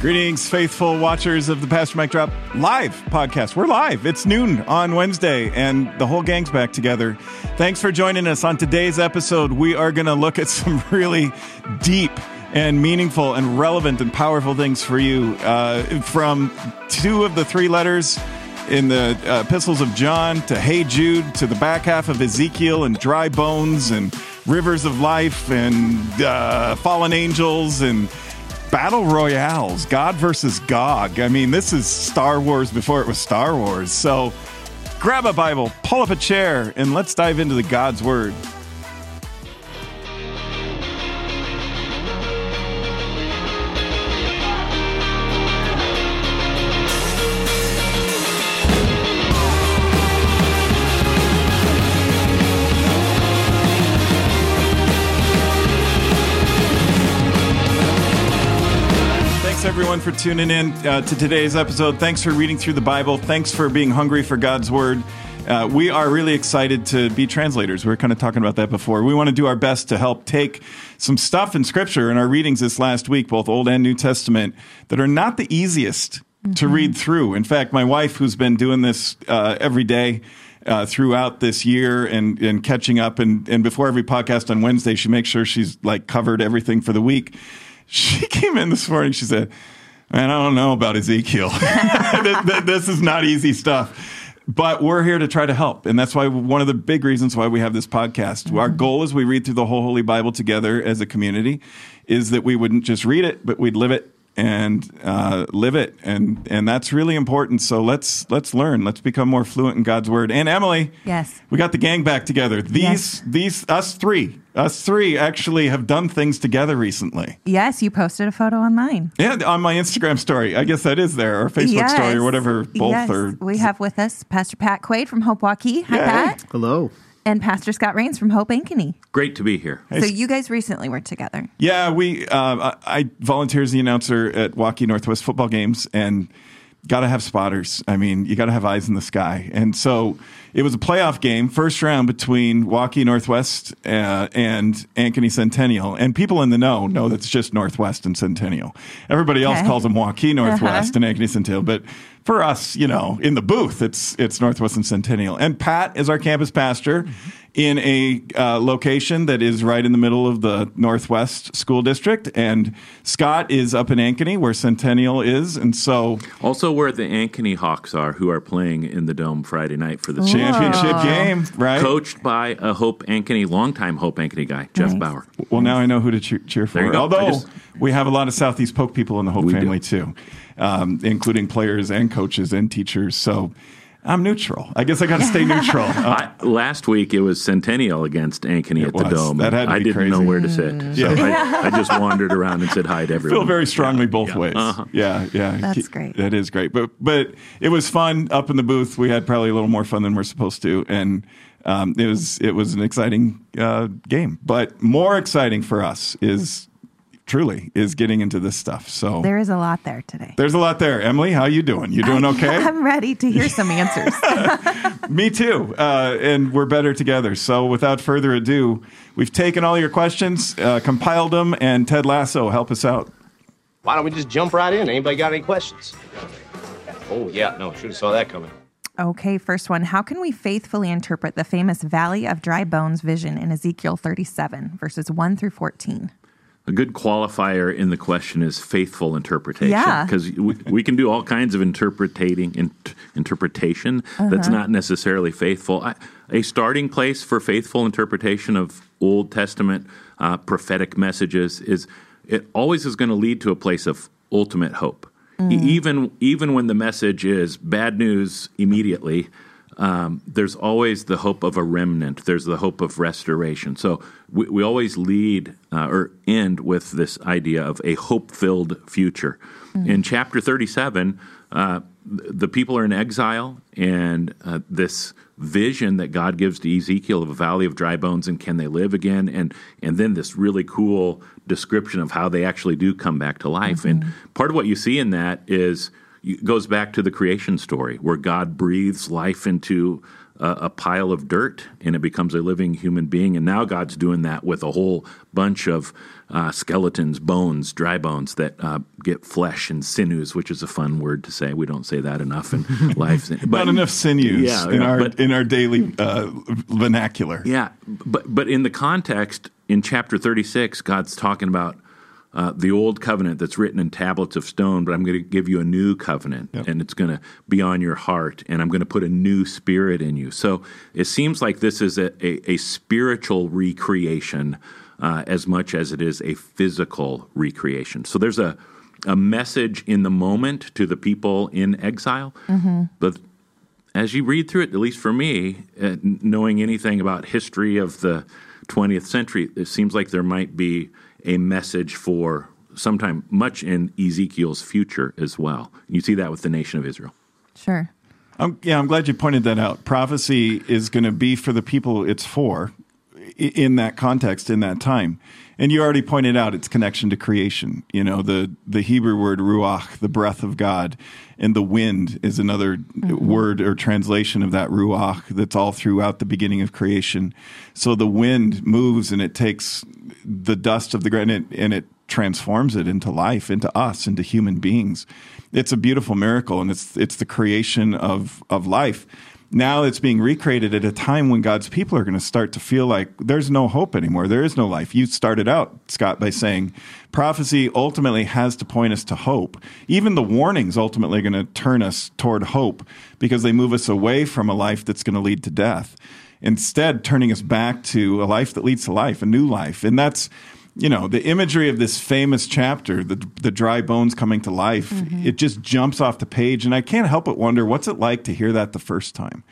Greetings, faithful watchers of the Pastor Mike Drop live podcast. We're live. It's noon on Wednesday, and the whole gang's back together. Thanks for joining us on today's episode. We are going to look at some really deep and meaningful and relevant and powerful things for you uh, from two of the three letters in the uh, epistles of John to Hey Jude to the back half of Ezekiel and dry bones and rivers of life and uh, fallen angels and battle royales, God versus Gog. I mean, this is Star Wars before it was Star Wars. So grab a Bible, pull up a chair, and let's dive into the God's Word. For tuning in uh, to today's episode. Thanks for reading through the Bible. Thanks for being hungry for God's Word. Uh, we are really excited to be translators. We were kind of talking about that before. We want to do our best to help take some stuff in Scripture in our readings this last week, both Old and New Testament, that are not the easiest mm-hmm. to read through. In fact, my wife, who's been doing this uh, every day, uh, throughout this year and, and catching up. And, and before every podcast on Wednesday, she makes sure she's like covered everything for the week. She came in this morning. She said, Man, I don't know about Ezekiel. this is not easy stuff. But we're here to try to help. And that's why one of the big reasons why we have this podcast. Mm-hmm. Our goal as we read through the whole Holy Bible together as a community is that we wouldn't just read it, but we'd live it and uh, live it, and and that's really important. So let's let's learn. Let's become more fluent in God's word. And Emily, yes, we got the gang back together. These yes. these us three us three actually have done things together recently. Yes, you posted a photo online. Yeah, on my Instagram story. I guess that is there, or Facebook yes. story, or whatever. Both yes. are. We have with us Pastor Pat Quaid from Hope Waukee. Hi, Yay. Pat. Hello and Pastor Scott Rains from Hope Ankeny. Great to be here. So you guys recently were together. Yeah, we. Uh, I volunteer as the announcer at Waukee Northwest football games, and got to have spotters. I mean, you got to have eyes in the sky. And so it was a playoff game, first round between Waukee Northwest uh, and Ankeny Centennial. And people in the know know that's just Northwest and Centennial. Everybody else okay. calls them Waukee Northwest uh-huh. and Ankeny Centennial, but for us, you know, in the booth, it's it's Northwest and Centennial. And Pat is our campus pastor. In a uh, location that is right in the middle of the Northwest School District. And Scott is up in Ankeny, where Centennial is. And so. Also, where the Ankeny Hawks are, who are playing in the Dome Friday night for the championship game, right? Coached by a Hope Ankeny, longtime Hope Ankeny guy, Jeff nice. Bauer. Well, now I know who to cheer, cheer for. Although just, we have a lot of Southeast Polk people in the Hope family, do. too, um, including players and coaches and teachers. So. I'm neutral. I guess I got to stay neutral. Uh, I, last week it was Centennial against Ankeny at the was. Dome. That had I didn't crazy. know where to sit, so yeah. I, I, just wandered around and said hi to everyone. Feel very strongly yeah. both yeah. ways. Uh-huh. Yeah, yeah. That's great. That is great. But but it was fun up in the booth. We had probably a little more fun than we're supposed to, and um, it was it was an exciting uh, game. But more exciting for us is truly is getting into this stuff. So there is a lot there today. There's a lot there. Emily, how you doing? You doing okay? I'm ready to hear some answers. Me too. Uh, and we're better together. So without further ado, we've taken all your questions, uh, compiled them, and Ted Lasso, help us out. Why don't we just jump right in? Anybody got any questions? Oh yeah, no, should have saw that coming. Okay, first one. How can we faithfully interpret the famous Valley of Dry Bones vision in Ezekiel 37, verses 1 through 14? A good qualifier in the question is faithful interpretation. Yeah. Because we, we, can do all kinds of interpreting, in, interpretation uh-huh. that's not necessarily faithful. I, a starting place for faithful interpretation of Old Testament uh, prophetic messages is it always is going to lead to a place of ultimate hope. Mm. Even even when the message is bad news immediately, um, there's always the hope of a remnant. There's the hope of restoration. So we, we always lead uh, or end with this idea of a hope filled future. Mm-hmm. In chapter 37, uh, the people are in exile, and uh, this vision that God gives to Ezekiel of a valley of dry bones and can they live again, and and then this really cool description of how they actually do come back to life. Mm-hmm. And part of what you see in that is it goes back to the creation story where God breathes life into a, a, pile of dirt and it becomes a living human being. And now God's doing that with a whole bunch of uh, skeletons, bones, dry bones that uh, get flesh and sinews, which is a fun word to say. We don't say that enough in life. But, Not enough sinews yeah, in, our, but, in our daily uh, vernacular. Yeah, but, but in the context, in chapter 36, God's talking about uh, the old covenant that's written in tablets of stone, but I'm going to give you a new covenant, yep. and it's going to be on your heart, and I'm going to put a new spirit in you. So it seems like this is a, a, a spiritual recreation uh, as much as it is a physical recreation. So there's a a message in the moment to the people in exile, mm-hmm. but as you read through it, at least for me, uh, knowing anything about history of the 20th century, it seems like there might be a message for sometime much in Ezekiel's future as well. You see that with the nation of Israel. Sure. Um, yeah, I'm glad you pointed that out. Prophecy is going to be for the people it's for in that context, in that time. And you already pointed out its connection to creation. You know, the, the Hebrew word ruach, the breath of God, and the wind is another mm-hmm. word or translation of that ruach that's all throughout the beginning of creation. So the wind moves and it takes the dust of the ground and it, and it transforms it into life, into us, into human beings. It's a beautiful miracle, and it's it's the creation of of life now it's being recreated at a time when God's people are going to start to feel like there's no hope anymore. There is no life. You started out, Scott, by saying prophecy ultimately has to point us to hope. Even the warnings ultimately are going to turn us toward hope because they move us away from a life that's going to lead to death. Instead, turning us back to a life that leads to life, a new life. And that's you know the imagery of this famous chapter the the dry bones coming to life mm-hmm. it just jumps off the page and i can't help but wonder what's it like to hear that the first time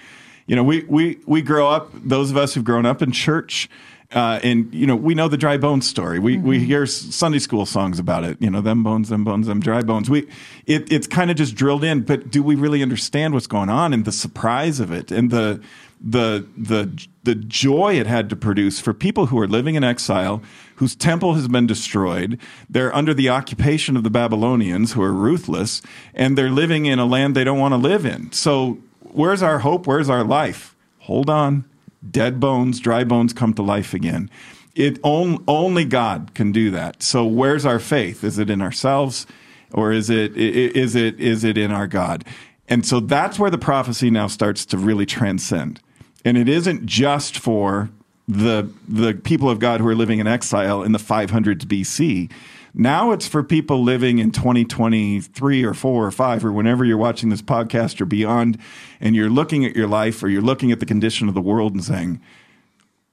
you know we we we grow up those of us who've grown up in church uh, and you know we know the dry bones story. We mm-hmm. we hear Sunday school songs about it. You know them bones, them bones, them dry bones. We it, it's kind of just drilled in. But do we really understand what's going on and the surprise of it and the the the the joy it had to produce for people who are living in exile, whose temple has been destroyed. They're under the occupation of the Babylonians, who are ruthless, and they're living in a land they don't want to live in. So, where's our hope? Where's our life? Hold on. Dead bones, dry bones come to life again. It on, only God can do that. So, where's our faith? Is it in ourselves, or is it is it is it in our God? And so that's where the prophecy now starts to really transcend and it isn't just for the the people of God who are living in exile in the 500s BC. Now it's for people living in 2023 or 4 or 5 or whenever you're watching this podcast or beyond and you're looking at your life or you're looking at the condition of the world and saying,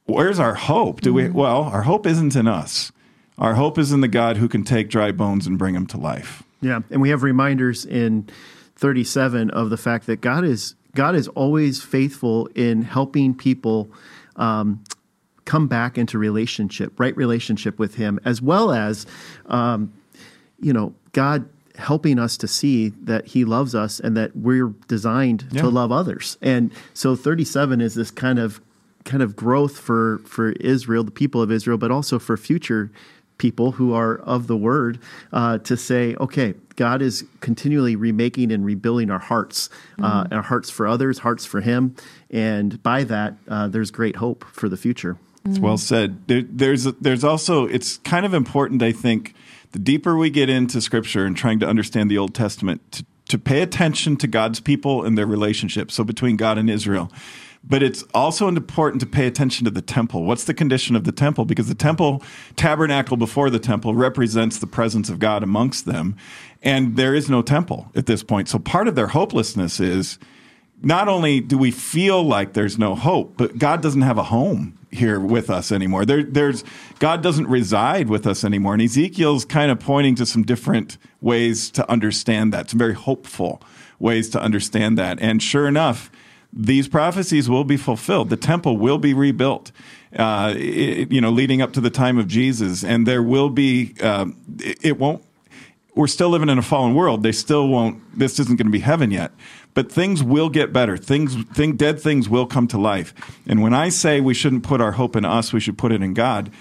"Where's our hope?" Do we mm-hmm. well, our hope isn't in us. Our hope is in the God who can take dry bones and bring them to life. Yeah, and we have reminders in 37 of the fact that God is God is always faithful in helping people um, come back into relationship, right relationship with Him, as well as, um, you know, God helping us to see that He loves us and that we're designed yeah. to love others. And so, 37 is this kind of kind of growth for for Israel, the people of Israel, but also for future people who are of the word uh, to say, okay, God is continually remaking and rebuilding our hearts, uh, mm-hmm. our hearts for others, hearts for Him, and by that, uh, there's great hope for the future. It's well mm. said. There, there's there's also it's kind of important, I think, the deeper we get into Scripture and trying to understand the Old Testament, to, to pay attention to God's people and their relationship. So between God and Israel but it's also important to pay attention to the temple. What's the condition of the temple? Because the temple, tabernacle before the temple, represents the presence of God amongst them. And there is no temple at this point. So part of their hopelessness is not only do we feel like there's no hope, but God doesn't have a home here with us anymore. There, there's God doesn't reside with us anymore. And Ezekiel's kind of pointing to some different ways to understand that, some very hopeful ways to understand that. And sure enough, these prophecies will be fulfilled. The temple will be rebuilt, uh, it, you know, leading up to the time of Jesus, and there will be. Um, it, it, won't. We're still living in a fallen world. They still won't. This isn't going to be heaven yet, but things will get better. Things, think, dead things will come to life. And when I say we shouldn't put our hope in us, we should put it in God.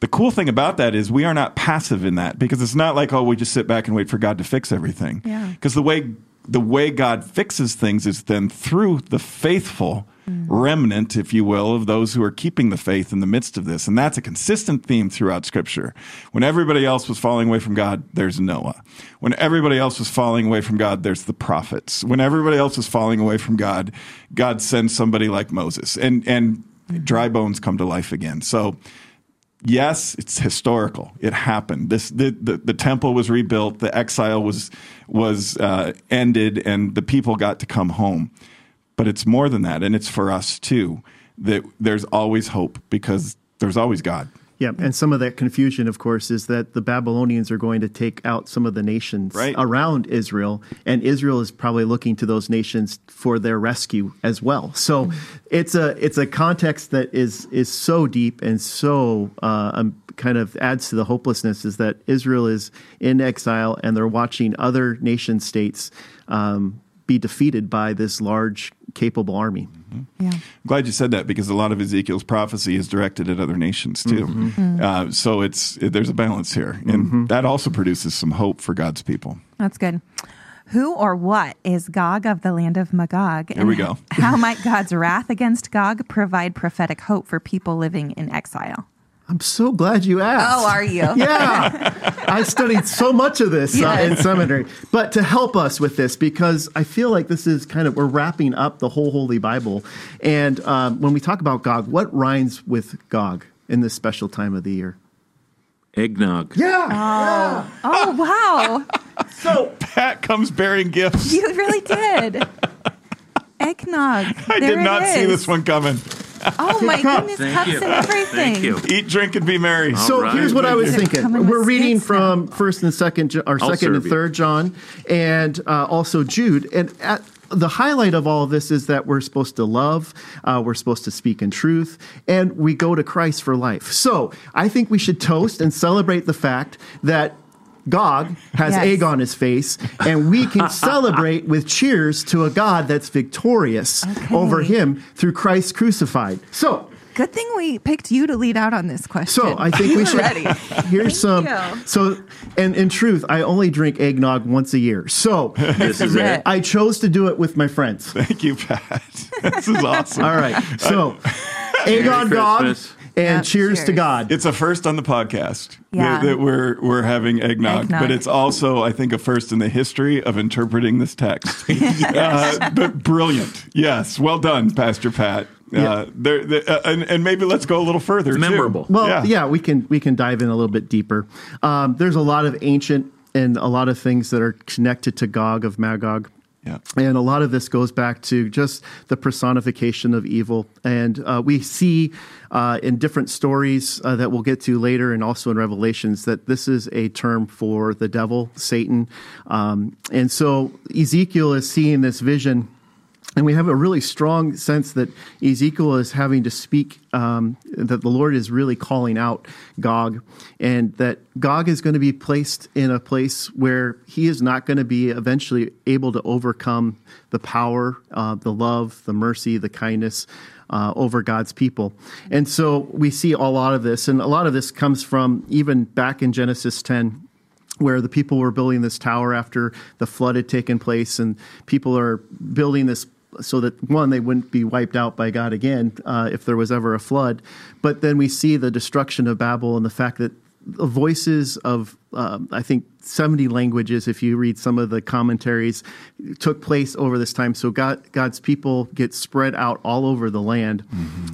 the cool thing about that is we are not passive in that because it's not like oh we just sit back and wait for God to fix everything. Yeah. Because the way the way God fixes things is then through the faithful remnant, if you will, of those who are keeping the faith in the midst of this. And that's a consistent theme throughout Scripture. When everybody else was falling away from God, there's Noah. When everybody else was falling away from God, there's the prophets. When everybody else was falling away from God, God sends somebody like Moses. And and dry bones come to life again. So yes, it's historical. It happened. This the, the, the temple was rebuilt. The exile was was uh, ended, and the people got to come home. But it's more than that, and it's for us too. That there's always hope because there's always God. Yeah, and some of that confusion, of course, is that the Babylonians are going to take out some of the nations Right. around Israel, and Israel is probably looking to those nations for their rescue as well. So it's a it's a context that is is so deep and so uh, um, kind of adds to the hopelessness is that Israel is in exile and they're watching other nation states um, be defeated by this large, capable army. Mm-hmm. Yeah. I'm glad you said that because a lot of Ezekiel's prophecy is directed at other nations too. Mm-hmm. Mm-hmm. Uh, so it's there's a balance here, and that also produces some hope for God's people. That's good. Who or what is Gog of the land of Magog? Here we go. how might God's wrath against Gog provide prophetic hope for people living in exile? I'm so glad you asked. Oh, are you? yeah, I studied so much of this uh, in seminary. But to help us with this, because I feel like this is kind of we're wrapping up the whole Holy Bible, and um, when we talk about Gog, what rhymes with Gog in this special time of the year? Eggnog. Yeah. Oh, Oh wow. So Pat comes bearing gifts. You really did. Eggnog. I There did it not see this one coming. Oh, my goodness. Thank Cups you. and everything. Thank you. Eat, drink, and be merry. So right. here's what I was thinking. We're reading sticks now. from First and Second, Jo- or I'll Second and serve you. Third John, and uh, also Jude. And at, the highlight of all of this is that we're supposed to love, uh, we're supposed to speak in truth, and we go to Christ for life. So I think we should toast and celebrate the fact that. Gog has Yes. egg on his face, and we can celebrate with cheers to a God that's victorious Okay. over him through Christ crucified. So, Good thing we picked you to lead out on this question. so I think we should. ready. Here's some. you. So, and in truth, I only drink eggnog once a year. So This is it. it. I chose to do it with my friends. Thank you, Pat. this is awesome. All right. So egg on God Christmas. And Yep, cheers, to. God. It's a first on the podcast Yeah. that, that we're we're having eggnog, Eggnog. but it's also I think a first in the history of interpreting this text. uh, but brilliant, yes, well done, Pastor Pat. Yeah. Uh, there, there- uh, and, and maybe let's go a little further. too. memorable. Well, yeah. we can we can dive in a little bit deeper. Um, there's a lot of ancient and a lot of things that are connected to Gog of Magog. Yeah. And a lot of this goes back to just the personification of evil. And uh, we see uh, in different stories uh, that we'll get to later and also in Revelations that this is a term for the devil, Satan. Um, and so Ezekiel is seeing this vision. And we have a really strong sense that Ezekiel is having to speak, um, that the Lord is really calling out Gog, and that Gog is going to be placed in a place where he is not going to be eventually able to overcome the power, uh, the love, the mercy, the kindness uh, over God's people. And so we see a lot of this, and a lot of this comes from even back in Genesis 10 where the people were building this tower after the flood had taken place, and people are building this so that one they wouldn't be wiped out by God again uh, if there was ever a flood. But then we see the destruction of Babel and the fact that the voices of um, I think 70 languages, if you read some of the commentaries, took place over this time. So God, God's people get spread out all over the land,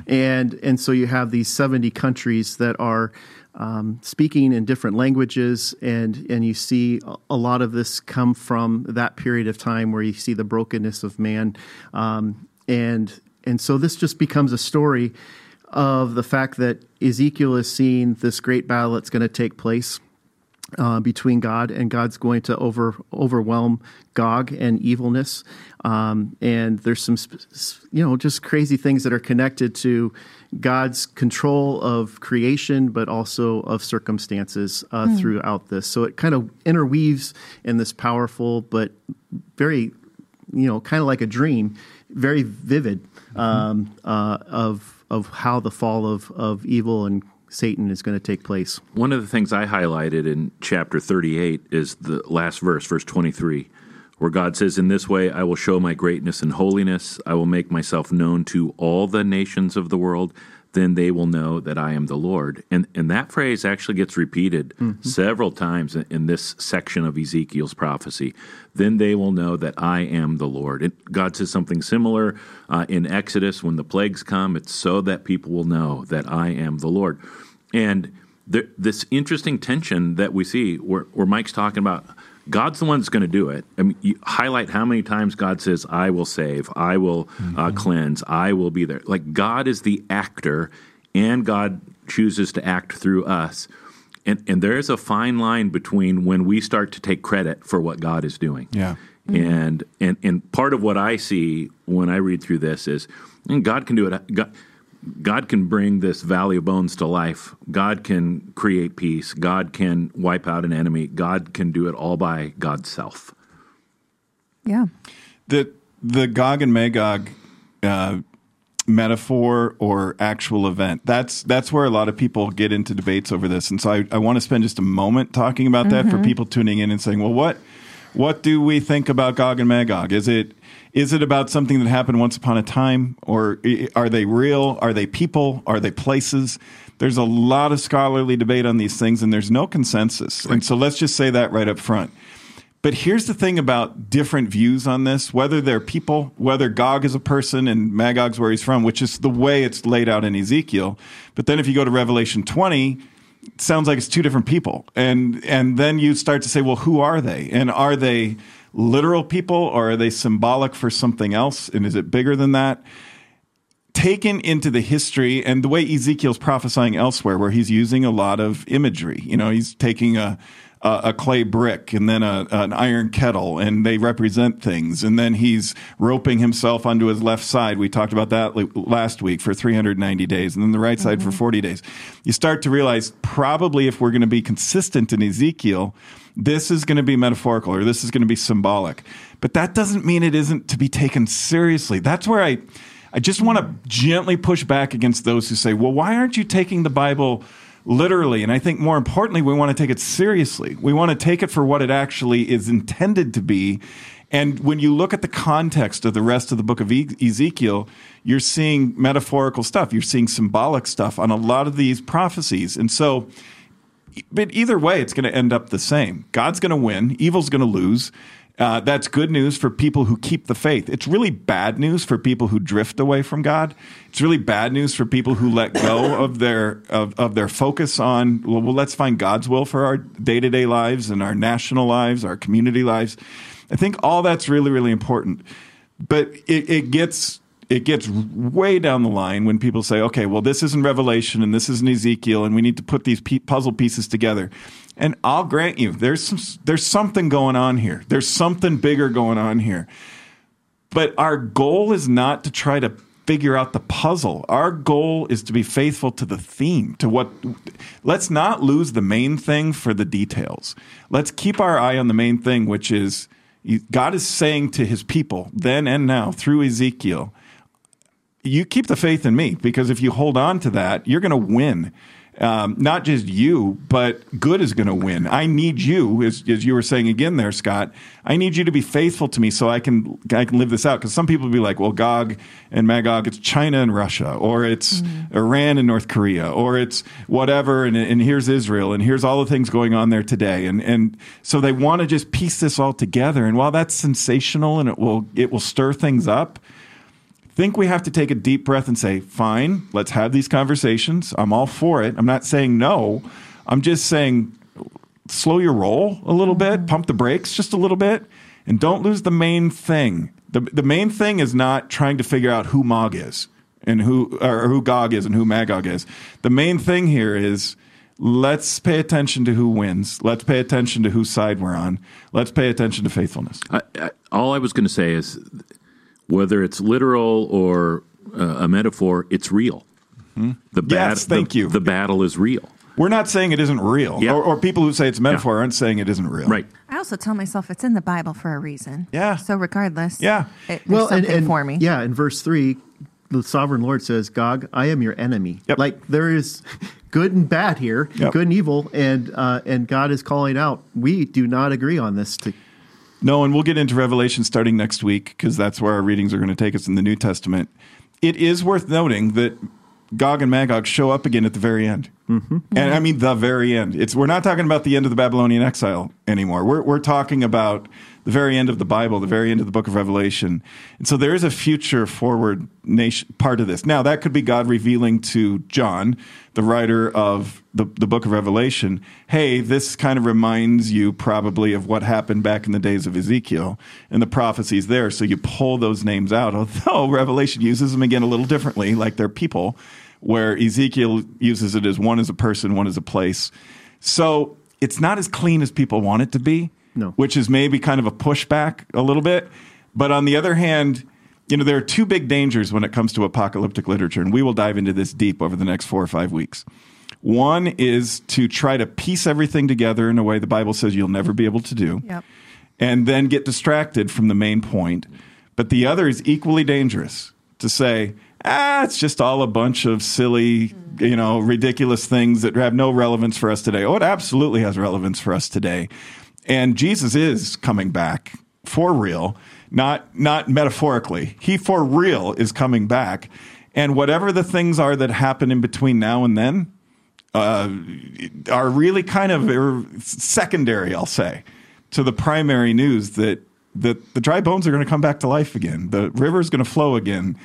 and and so you have these 70 countries that are um, speaking in different languages, and and you see a- lot of this come from that period of time where you see the brokenness of man, um, and and so this just becomes a story of the fact that Ezekiel is seeing this great battle that's going to take place uh, between God and God's going to over overwhelm Gog and evilness. Um, and there's some, you know, just crazy things that are connected to God's control of creation, but also of circumstances uh, throughout this. So it kind of interweaves in this powerful, but very, you know, kind of like a dream, very vivid um, uh, of of how the fall of of evil and Satan is going to take place. One of the things I highlighted in chapter 38 is the last verse, verse 23, where God says, In this way I will show my greatness and holiness. I will make myself known to all the nations of the world. Then they will know that I am the Lord. And, and that phrase actually gets repeated several times in, in this section of Ezekiel's prophecy. Then they will know that I am the Lord. And God says something similar uh, in Exodus when the plagues come. It's so that people will know that I am the Lord. And there, this interesting tension that we see where, where Mike's talking about God's the one that's going to do it. I mean, you highlight how many times God says, I will save, I will uh, cleanse, I will be there. Like God is the actor, and God chooses to act through us. And, and there is a fine line between when we start to take credit for what God is doing. Yeah. And, and and part of what I see when I read through this is and God can do it. God, God can bring this valley of bones to life. God can create peace. God can wipe out an enemy. God can do it all by God's self. Yeah. the the Gog and Magog uh, metaphor or actual event. That's that's where a lot of people get into debates over this, and so I, I want to spend just a moment talking about that for people tuning in and saying, well, what what do we think about Gog and Magog? Is it is it about something that happened once upon a time, or are they real? Are they people? Are they places? There's a lot of scholarly debate on these things, and there's no consensus. And so let's just say that right up front. But here's the thing about different views on this, whether they're people, whether Gog is a person and Magog's where he's from, which is the way it's laid out in Ezekiel. But then if you go to Revelation 20, it sounds like it's two different people. And and then you start to say, well, who are they? And are they literal people or are they symbolic for something else? And is it bigger than that? taken into the history and the way Ezekiel's prophesying elsewhere, where he's using a lot of imagery. You know, he's taking a a, a clay brick and then a, an iron kettle, and they represent things. And then he's roping himself onto his left side. We talked about that last week for 390 days, and then the right side for mm-hmm. 40 days. You start to realize probably if we're going to be consistent in Ezekiel, this is going to be metaphorical or this is going to be symbolic. But that doesn't mean it isn't to be taken seriously. That's where I. I just want to gently push back against those who say, well, why aren't you taking the Bible literally? And I think more importantly, we want to take it seriously. We want to take it for what it actually is intended to be. And when you look at the context of the rest of the book of Ezekiel, you're seeing metaphorical stuff, you're seeing symbolic stuff on a lot of these prophecies. And so, but either way, it's going to end up the same. God's going to win, evil's going to lose. Uh, that's good news for people who keep the faith. It's really bad news for people who drift away from God. It's really bad news for people who let go of their of, of their focus on well, well, let's find God's will for our day to day lives and our national lives, our community lives. I think all that's really really important, but it, it gets it gets way down the line when people say, okay, well, this isn't Revelation and this isn't Ezekiel, and we need to put these puzzle pieces together. And I'll grant you, there's some, there's something going on here. There's something bigger going on here. But our goal is not to try to figure out the puzzle. Our goal is to be faithful to the theme, to what. Let's not lose the main thing for the details. Let's keep our eye on the main thing, which is God is saying to his people then and now through Ezekiel, you keep the faith in me because if you hold on to that, you're going to win. Um, not just you, but good is going to win. I need you, as, as you were saying again there, Scott. I need you to be faithful to me so I can I can live this out. Because some people will be like, well, Gog and Magog, it's China and Russia, or it's Iran and North Korea, or it's whatever, and, and here's Israel, and here's all the things going on there today, and and so they want to just piece this all together. And while that's sensational and it will it will stir things up think we have to take a deep breath and say, fine, let's have these conversations. I'm all for it. I'm not saying no. I'm just saying slow your roll a little mm-hmm. bit, pump the brakes just a little bit, and don't lose the main thing. The, the main thing is not trying to figure out who Mog is and who or who Gog is and who Magog is. The main thing here is let's pay attention to who wins. Let's pay attention to whose side we're on. Let's pay attention to faithfulness. I, I, all I was going to say is whether it's literal or uh, a metaphor, it's real. The Hmm? Yes, thank the, you. The battle is real. We're not saying it isn't real, Yeah. or, or people who say it's metaphor aren't saying it isn't real. Right. I also tell myself it's in the Bible for a reason. Yeah. So regardless, Yeah. it, there's well, and, and for me. yeah, in verse three, the sovereign Lord says, Gog, I am your enemy. Yep. Like there is good and bad here, Yep. good and evil, and uh, and God is calling out. We do not agree on this. To, No, and we'll get into Revelation starting next week because that's where our readings are going to take us in the New Testament. It is worth noting that Gog and Magog show up again at the very end, mm-hmm. and I mean the very end. It's we're not talking about the end of the Babylonian exile anymore. We're we're talking about the very end of the Bible, the very end of the Book of Revelation, and so there is a future forward nation part of this. Now that could be God revealing to John, the writer of the the Book of Revelation, hey, this kind of reminds you probably of what happened back in the days of Ezekiel and the prophecies there. So you pull those names out, although Revelation uses them again a little differently, like they're people, where Ezekiel uses it as one as a person, one as a place. So it's not as clean as people want it to be, No. which is maybe kind of a pushback a little bit. But on the other hand, you know, there are two big dangers when it comes to apocalyptic literature, and we will dive into this deep over the next four or five weeks. One is to try to piece everything together in a way the Bible says you'll never be able to do, Yep. and then get distracted from the main point. But the other is equally dangerous to say, ah, it's just all a bunch of silly, you know, ridiculous things that have no relevance for us today. Oh, it absolutely has relevance for us today. And Jesus is coming back for real, not not metaphorically. He for real is coming back. And whatever the things are that happen in between now and then, uh, are really kind of er, secondary, I'll say, to the primary news that that the dry bones are going to come back to life again. The river is going to flow again.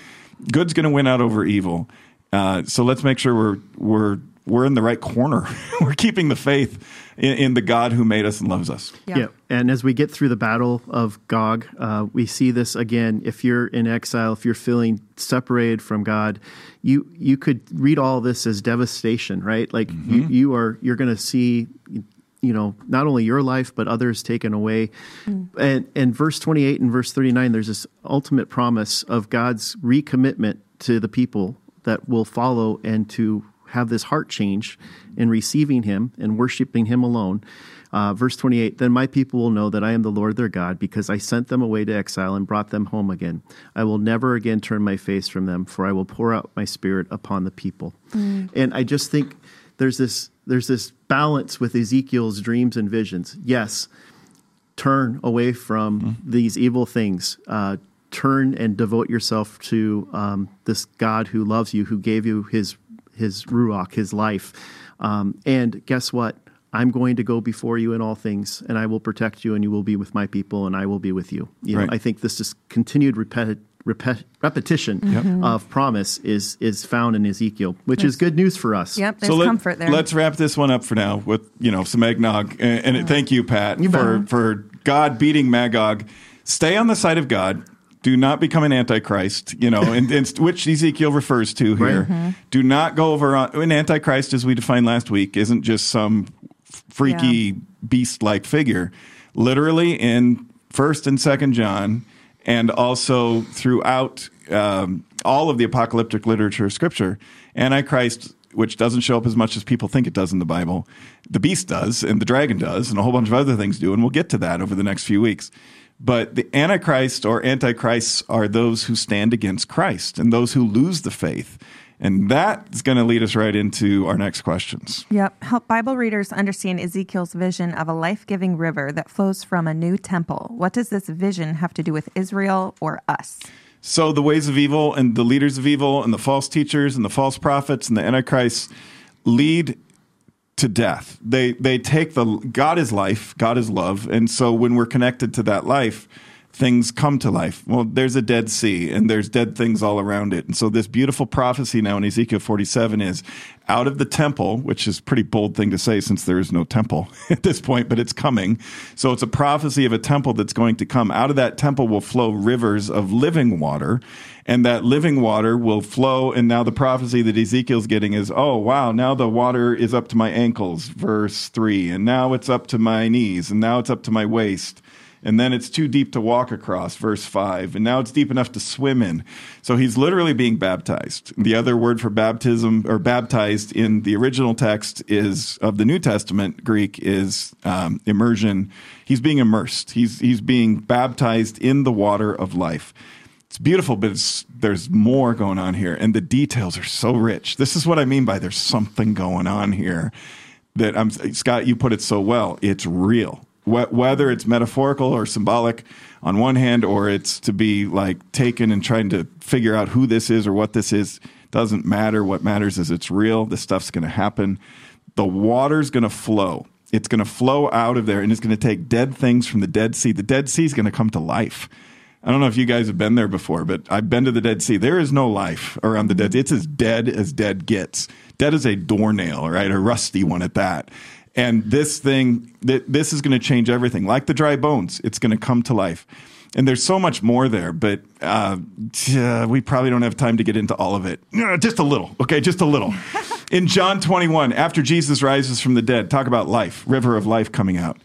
Good's going to win out over evil. Uh, so let's make sure we're we're we're in the right corner. we're keeping the faith in, in the God who made us and loves us. Yeah. And as we get through the battle of Gog, uh, we see this again. If you're in exile, if you're feeling separated from God, you you could read all this as devastation, right? Like you, you are you're going to see you know not only your life but others taken away and and verse 28 and verse 39 there's this ultimate promise of god's recommitment to the people that will follow and to have this heart change in receiving him and worshiping him alone. Uh, verse 28 then my people will know that i am the lord their god because i sent them away to exile and brought them home again. I will never again turn my face from them for i will pour out my spirit upon the people. And i just think there's this there's this balance with Ezekiel's dreams and visions. Yes, turn away from these evil things. Uh, turn and devote yourself to um, this God who loves you, who gave you his his ruach, his life. Um, and guess what? I'm going to go before you in all things, and I will protect you, and you will be with my people, and I will be with you. You Right. know, I think this just continued repeti- repet- repetition of promise is is found in Ezekiel, which is good news for us. Yep. There's let- comfort there. Let's wrap this one up for now with you know some eggnog. And, and thank you, Pat, for bet. for God beating Magog. Stay on the side of God. Do not become an antichrist. You know, and, and which Ezekiel refers to here. Do not go over on an antichrist, as we defined last week, isn't just some freaky Yeah. beast-like figure. Literally in First and Second John, and also throughout um, all of the apocalyptic literature of Scripture, Antichrist, which doesn't show up as much as people think it does in the Bible, the beast does, and the dragon does, and a whole bunch of other things do, and we'll get to that over the next few weeks. But the Antichrist or Antichrists are those who stand against Christ and those who lose the faith. And that's going to lead us right into our next questions. Yep. Help Bible readers understand Ezekiel's vision of a life giving river that flows from a new temple. What does this vision have to do with Israel or us? So the ways of evil and the leaders of evil and the false teachers and the false prophets and the antichrists lead to death. They they take the God is life, God is love, and so when we're connected to that life, things come to life. Well, there's a dead sea and there's dead things all around it. And so this beautiful prophecy now in Ezekiel 47 is out of the temple, which is a pretty bold thing to say since there is no temple at this point, but it's coming. So it's a prophecy of a temple that's going to come. Out of that temple will flow rivers of living water, and that living water will flow. And now the prophecy that Ezekiel's getting is, oh, wow, now the water is up to my ankles, verse 3, and now it's up to my knees, and now it's up to my waist and then it's too deep to walk across, verse 5, and now it's deep enough to swim in. So he's literally being baptized. The other word for baptism or baptized in the original text is of the New Testament Greek is um, immersion. He's being immersed. He's he's being baptized in the water of life. It's beautiful, but it's, there's more going on here, and the details are so rich. This is what I mean by there's something going on here that I'm Scott. You put it so well. It's real, whether it's metaphorical or symbolic on one hand, or it's to be like taken and trying to figure out who this is or what this is. Doesn't matter. What matters is it's real. This stuff's going to happen. The water's going to flow. It's going to flow out of there, and it's going to take dead things from the Dead Sea. The Dead Sea is going to come to life. I don't know if you guys have been there before, but I've been to the Dead Sea. There is no life around the Dead Sea. It's as dead as dead gets. Dead as a doornail, right? A rusty one at that. And this thing, this is going to change everything. Like the dry bones, it's going to come to life. And there's so much more there, but uh, we probably don't have time to get into all of it. Just a little, okay? Just a little. In John 21, after Jesus rises from the dead, talk about life, river of life coming out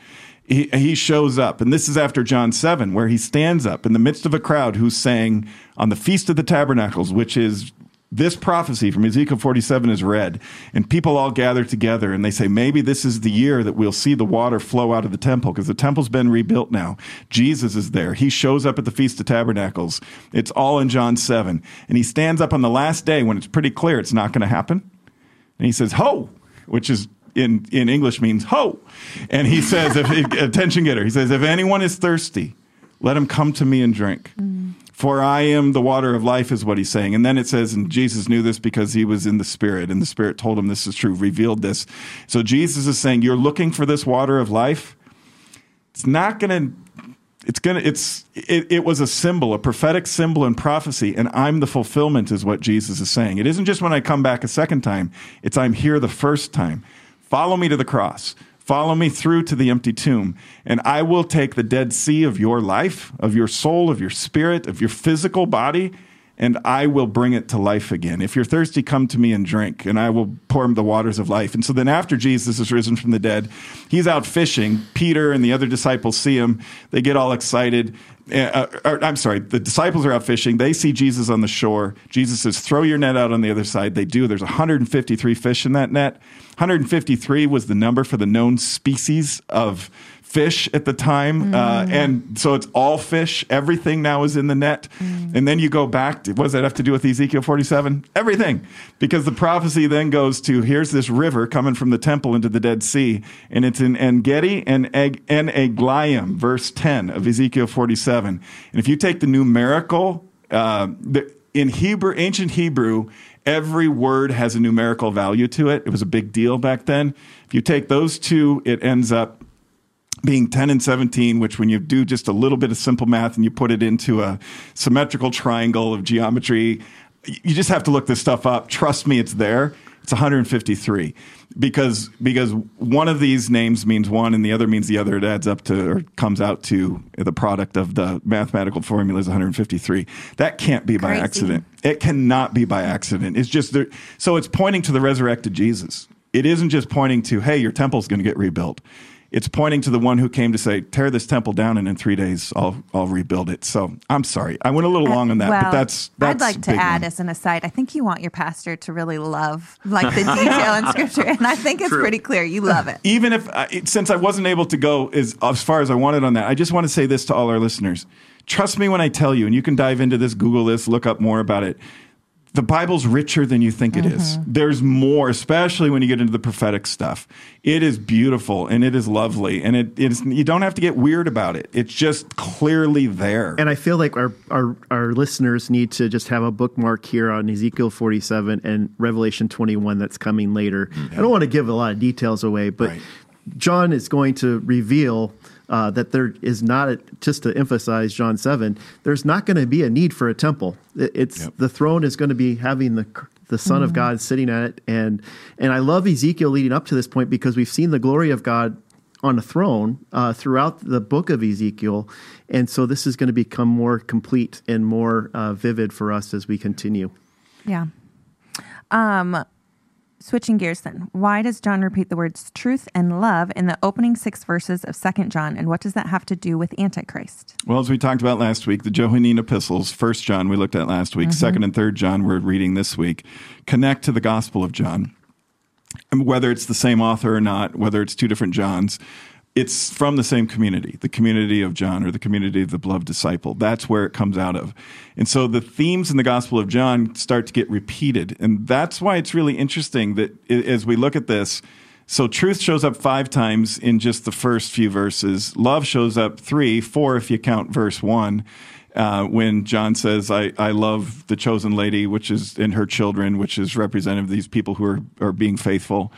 he, he shows up. And this is after John 7, where he stands up in the midst of a crowd who's saying, on the Feast of the Tabernacles, which is this prophecy from Ezekiel 47 is read, and people all gather together and they say, maybe this is the year that we'll see the water flow out of the temple because the temple's been rebuilt now. Jesus is there. He shows up at the Feast of Tabernacles. It's all in John 7. And he stands up on the last day when it's pretty clear it's not going to happen. And he says, Ho! Which is in, in English means ho. And he says, if, attention getter, he says, if anyone is thirsty, let him come to me and drink. Mm. For I am the water of life, is what he's saying. And then it says, and Jesus knew this because he was in the Spirit, and the Spirit told him this is true, revealed this. So Jesus is saying, You're looking for this water of life. It's not going to it's gonna it's it, it was a symbol a prophetic symbol and prophecy and i'm the fulfillment is what jesus is saying it isn't just when i come back a second time it's i'm here the first time Follow me to the cross. Follow me through to the empty tomb, and I will take the dead sea of your life, of your soul, of your spirit, of your physical body, and I will bring it to life again. If you're thirsty, come to me and drink, and I will pour him the waters of life. And so then, after Jesus is risen from the dead, he's out fishing. Peter and the other disciples see him. They get all excited. Uh, or, I'm sorry, the disciples are out fishing. They see Jesus on the shore. Jesus says, Throw your net out on the other side. They do. There's 153 fish in that net. 153 was the number for the known species of fish at the time. Uh, mm. Uh, and so it's all fish. Everything now is in the net. Mm. And then you go back. To, what does that have to do with Ezekiel 47? Everything. Because the prophecy then goes to here's this river coming from the temple into the Dead Sea. And it's in Engedi and Eg- Eglaim, verse 10 of Ezekiel 47. And if you take the numerical, uh, the, in Hebrew, ancient Hebrew, every word has a numerical value to it. It was a big deal back then. If you take those two, it ends up being 10 and 17, which when you do just a little bit of simple math and you put it into a symmetrical triangle of geometry, you just have to look this stuff up. Trust me, it's there. It's 153 because because one of these names means one and the other means the other. It adds up to or comes out to the product of the mathematical formula is 153. That can't be by Crazy. accident. It cannot be by accident. It's just there. So it's pointing to the resurrected Jesus. It isn't just pointing to hey, your temple's going to get rebuilt it's pointing to the one who came to say, "Tear this temple down, and in three days I'll I'll rebuild it." So I'm sorry, I went a little uh, long on that, well, but that's, that's I'd like to add one. as an aside. I think you want your pastor to really love like the detail in Scripture, and I think it's True. pretty clear you love it. Even if uh, since I wasn't able to go as as far as I wanted on that, I just want to say this to all our listeners. Trust me when I tell you, and you can dive into this, Google this, look up more about it the Bible's richer than you think it mm-hmm. is. There's more, especially when you get into the prophetic stuff. It is beautiful and it is lovely, and it is you don't have to get weird about it. It's just clearly there. And I feel like our our, our listeners need to just have a bookmark here on Ezekiel 47 and Revelation 21 that's coming later. Mm-hmm. I don't want to give a lot of details away, but right. John is going to reveal uh, that there is not a, just to emphasize John seven. There's not going to be a need for a temple. It, it's yep. the throne is going to be having the the Son mm-hmm. of God sitting at it, and and I love Ezekiel leading up to this point because we've seen the glory of God on a throne uh, throughout the book of Ezekiel, and so this is going to become more complete and more uh, vivid for us as we continue. Yeah. Um, switching gears then, why does John repeat the words truth and love in the opening six verses of Second John, and what does that have to do with Antichrist? Well, as we talked about last week, the Johannine epistles, First John we looked at last week, mm-hmm. Second and Third John we're reading this week, connect to the Gospel of John. And whether it's the same author or not, whether it's two different Johns, it's from the same community, the community of John or the community of the beloved disciple. That's where it comes out of. And so the themes in the Gospel of John start to get repeated. And that's why it's really interesting that as we look at this, so truth shows up five times in just the first few verses. Love shows up three, four if you count verse one. Uh, when John says, I, I love the chosen lady, which is in her children, which is representative of these people who are, are being faithful.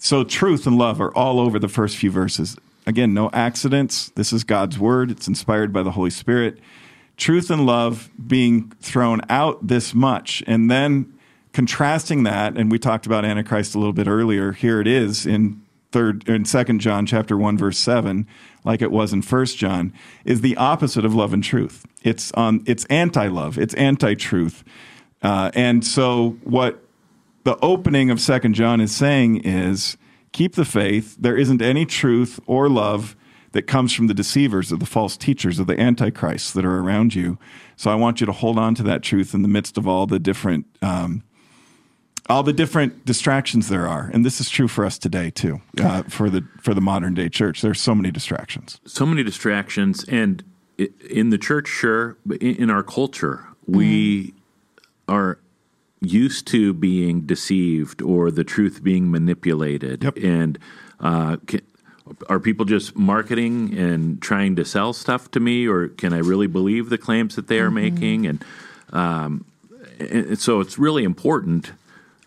So truth and love are all over the first few verses. Again, no accidents. This is God's word. It's inspired by the Holy Spirit. Truth and love being thrown out this much. And then contrasting that, and we talked about Antichrist a little bit earlier. Here it is in third in second John chapter one, verse seven, like it was in first John, is the opposite of love and truth. It's on it's anti-love, it's anti-truth. Uh, and so what the opening of second John is saying is keep the faith. There isn't any truth or love that comes from the deceivers of the false teachers of the antichrists that are around you. So I want you to hold on to that truth in the midst of all the different um, all the different distractions there are, and this is true for us today too. Uh, for the for the modern day church, there's so many distractions. So many distractions, and in the church, sure, but in our culture, we mm. are used to being deceived or the truth being manipulated. Yep. And uh, can, are people just marketing and trying to sell stuff to me, or can I really believe the claims that they are mm-hmm. making? And, um, and, so it's really important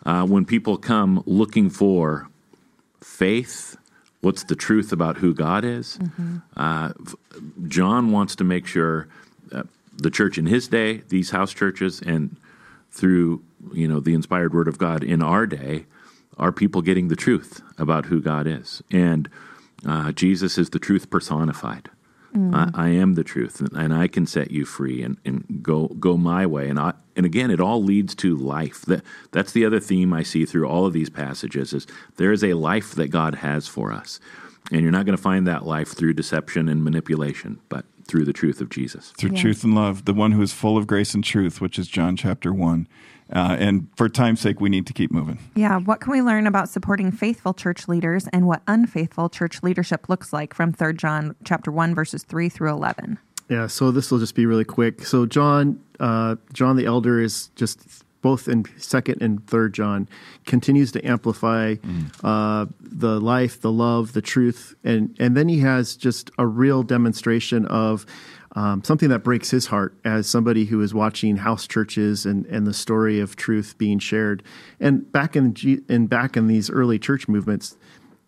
uh, when people come looking for faith. What's the truth about who God is? Mm-hmm. Uh, John wants to make sure the church in his day, these house churches, and through you know the inspired word of God in our day are people getting the truth about who God is, and uh, Jesus is the truth personified. Mm. I, I, am the truth, and, and, I can set you free and, and go go my way. And I, and again, it all leads to life. That that's the other theme I see through all of these passages is there is a life that God has for us, and you're not going to find that life through deception and manipulation, but through the truth of Jesus. Through yeah. truth and love, the one who is full of grace and truth, which is John chapter 1. Uh, and for time's sake, we need to keep moving. Yeah. What can we learn about supporting faithful church leaders and what unfaithful church leadership looks like from 3 John chapter 1, verses 3 through 11? Yeah, so this will just be really quick. So John, uh, John the elder is just both in second and third John, continues to amplify mm. uh, the life, the love, the truth, and and then he has just a real demonstration of um, something that breaks his heart as somebody who is watching house churches and, and the story of truth being shared. And back in in back in these early church movements,